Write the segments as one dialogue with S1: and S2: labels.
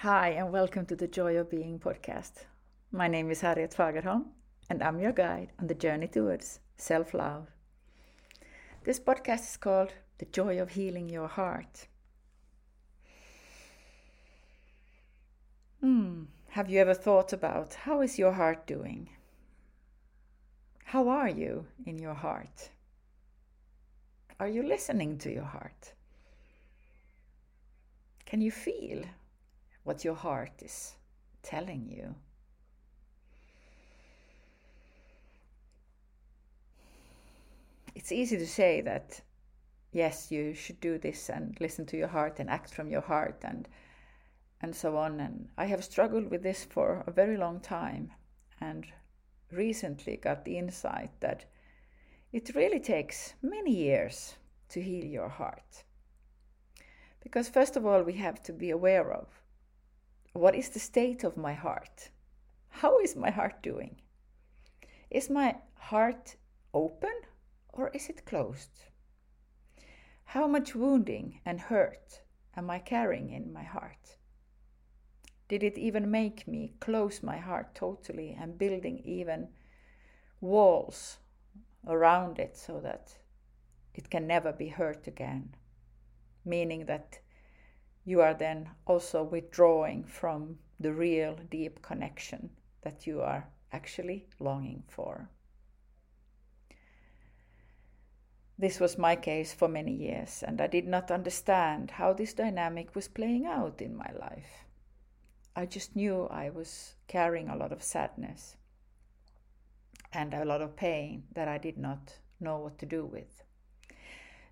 S1: Hi, and welcome to the Joy of Being podcast. My name is Harriet Fagerholm, and I'm your guide on the journey towards self love. This podcast is called The Joy of Healing Your Heart. Hmm, have you ever thought about how is your heart doing? How are you in your heart? Are you listening to your heart? Can you feel what your heart is telling you. It's easy to say that, yes, you should do this and listen to your heart and act from your heart and and so on. And I have struggled with this for a very long time and recently got the insight that it really takes many years to heal your heart. Because, first of all, we have to be aware of what is the state of my heart? How is my heart doing? Is my heart open or is it closed? How much wounding and hurt am I carrying in my heart? Did it even make me close my heart totally and building even walls around it so that it can never be hurt again? Meaning that you are then also withdrawing from the real deep connection that you are actually longing for. This was my case for many years, and I did not understand how this dynamic was playing out in my life. I just knew I was carrying a lot of sadness and a lot of pain that I did not know what to do with.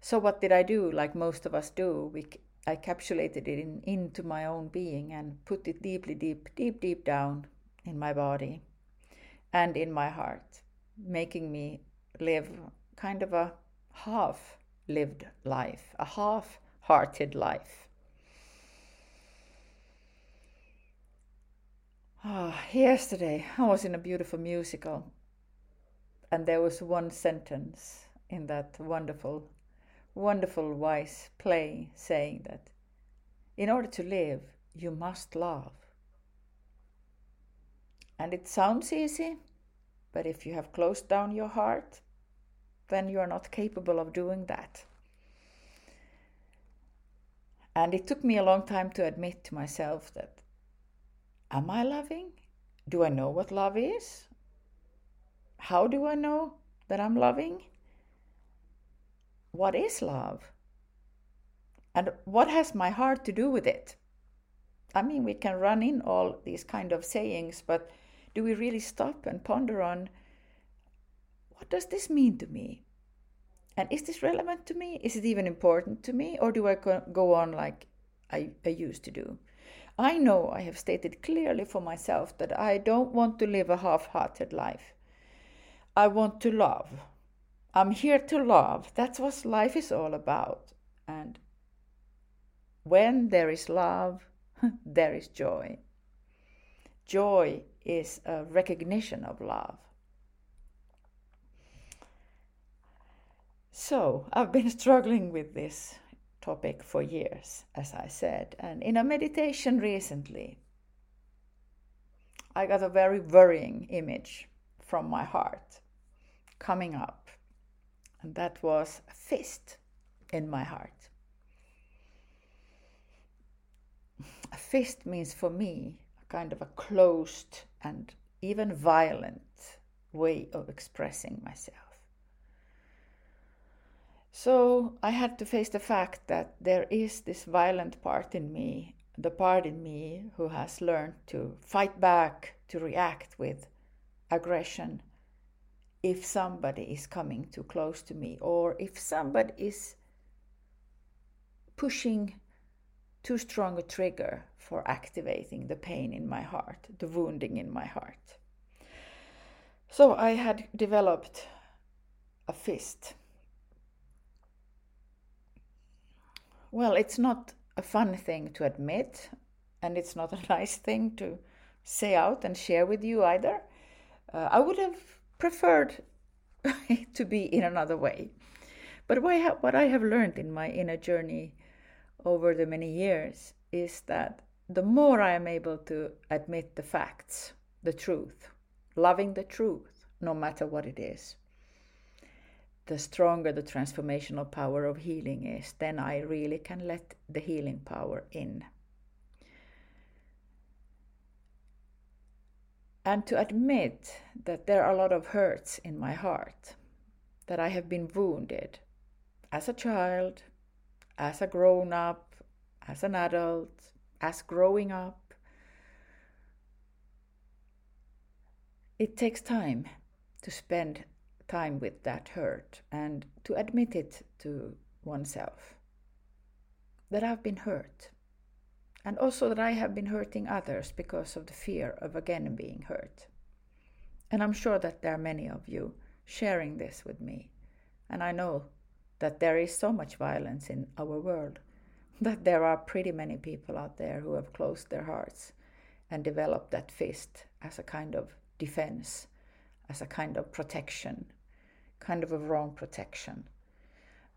S1: So, what did I do? Like most of us do, we I capsulated it in, into my own being and put it deeply, deep, deep, deep down in my body and in my heart, making me live kind of a half lived life, a half hearted life. Oh, yesterday I was in a beautiful musical, and there was one sentence in that wonderful wonderful, wise play saying that in order to live, you must love. And it sounds easy, but if you have closed down your heart, then you are not capable of doing that. And it took me a long time to admit to myself that am I loving? Do I know what love is? How do I know that I'm loving? What is love? And what has my heart to do with it? I mean, we can run in all these kind of sayings, but do we really stop and ponder on what does this mean to me? And is this relevant to me? Is it even important to me? Or do I go on like I, I used to do? I know I have stated clearly for myself that I don't want to live a half hearted life. I want to love. I'm here to love. That's what life is all about. And when there is love, there is joy. Joy is a recognition of love. So, I've been struggling with this topic for years, as I said, and in a meditation recently, I got a very worrying image from my heart coming up and that was a fist in my heart. A fist means for me a kind of a closed and even violent way of expressing myself. So I had to face the fact that there is this violent part in me, the part in me who has learned to fight back, to react with aggression if somebody is coming too close to me or if somebody is pushing too strong a trigger for activating the pain in my heart, the wounding in my heart. So I had developed a fist. Well, it's not a fun thing to admit, and it's not a nice thing to say out and share with you either. Uh, I would have preferred to be in another way. But what I have learned in my inner journey over the many years is that the more I am able to admit the facts, the truth, loving the truth, no matter what it is, the stronger the transformational power of healing is, then I really can let the healing power in. And to admit that there are a lot of hurts in my heart, that I have been wounded as a child, as a grown up, as an adult, as growing up. It takes time to spend time with that hurt and to admit it to oneself that I've been hurt. And also that I have been hurting others because of the fear of again being hurt. And I'm sure that there are many of you sharing this with me. And I know that there is so much violence in our world that there are pretty many people out there who have closed their hearts and developed that fist as a kind of defense, as a kind of protection, kind of a wrong protection.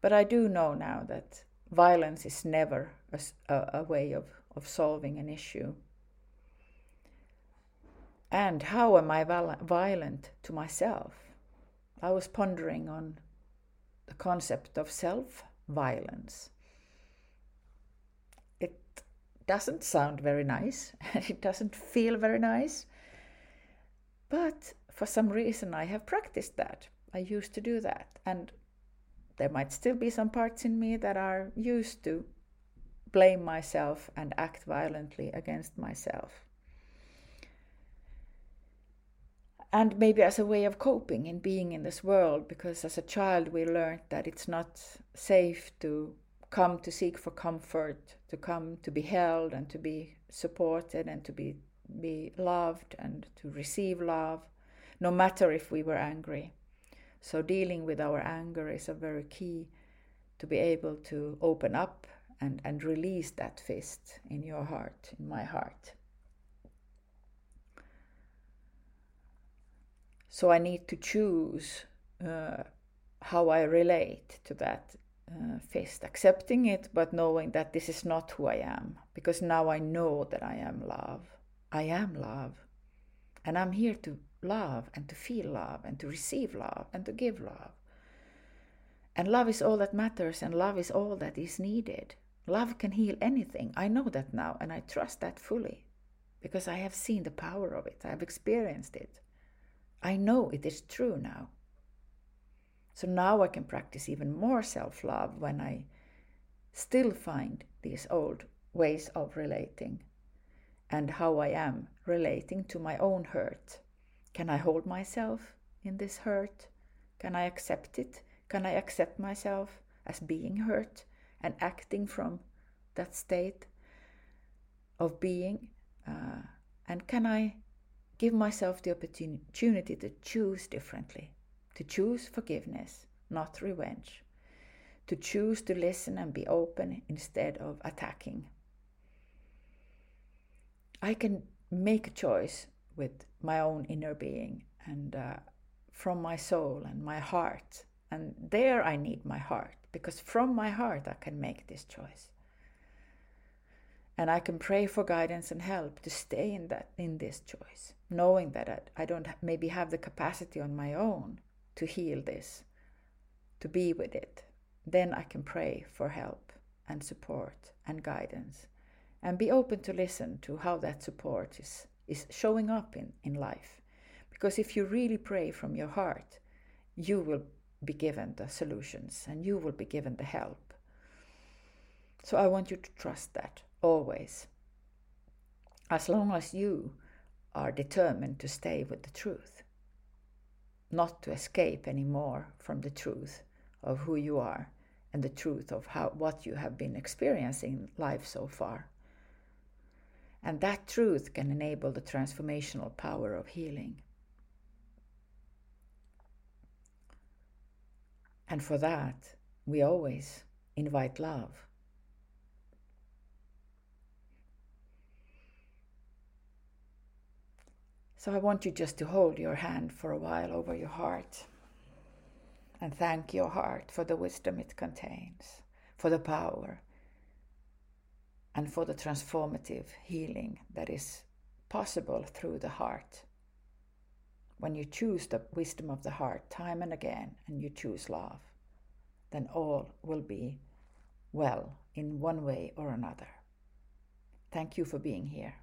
S1: But I do know now that violence is never a, a, a way of, of solving an issue. And how am I violent to myself? I was pondering on the concept of self violence It doesn't sound very nice and it doesn't feel very nice. But for some reason, I have practiced that. I used to do that. And there might still be some parts in me that are used to blame myself and act violently against myself. And maybe as a way of coping in being in this world, because as a child we learned that it's not safe to come to seek for comfort, to come to be held and to be supported and to be, be loved and to receive love, no matter if we were angry. So, dealing with our anger is a very key to be able to open up and, and release that fist in your heart, in my heart. So, I need to choose uh, how I relate to that uh, fist, accepting it, but knowing that this is not who I am, because now I know that I am love. I am love. And I'm here to love and to feel love and to receive love and to give love. And love is all that matters and love is all that is needed. Love can heal anything. I know that now and I trust that fully because I have seen the power of it. I have experienced it. I know it is true now. So now I can practice even more self love when I still find these old ways of relating and how I am relating to my own hurt. Can I hold myself in this hurt? Can I accept it? Can I accept myself as being hurt and acting from that state of being? Uh, and can I give myself the opportunity to choose differently? to choose forgiveness, not revenge, to choose to listen and be open instead of attacking. I can make a choice with my own inner being and uh, from my soul and my heart. And there I need my heart because from my heart I can make this choice. And I can pray for guidance and help to stay in that in this choice, knowing that I, I don't maybe have the capacity on my own to heal this, to be with it, then I can pray for help and support and guidance and be open to listen to how that support is, is showing up in, in life. Because if you really pray from your heart, you will be given the solutions and you will be given the help. So I want you to trust that always. As long as you are determined to stay with the truth not to escape anymore from the truth of who you are and the truth of how what you have been experiencing in life so far. And that truth can enable the transformational power of healing. And for that, we always invite love. So I want you just to hold your hand for a while over your heart and thank your heart for the wisdom it contains, for the power, and for the transformative healing that is possible through the heart. When you choose the wisdom of the heart time and again and you choose love, then all will be well in one way or another. Thank you for being here.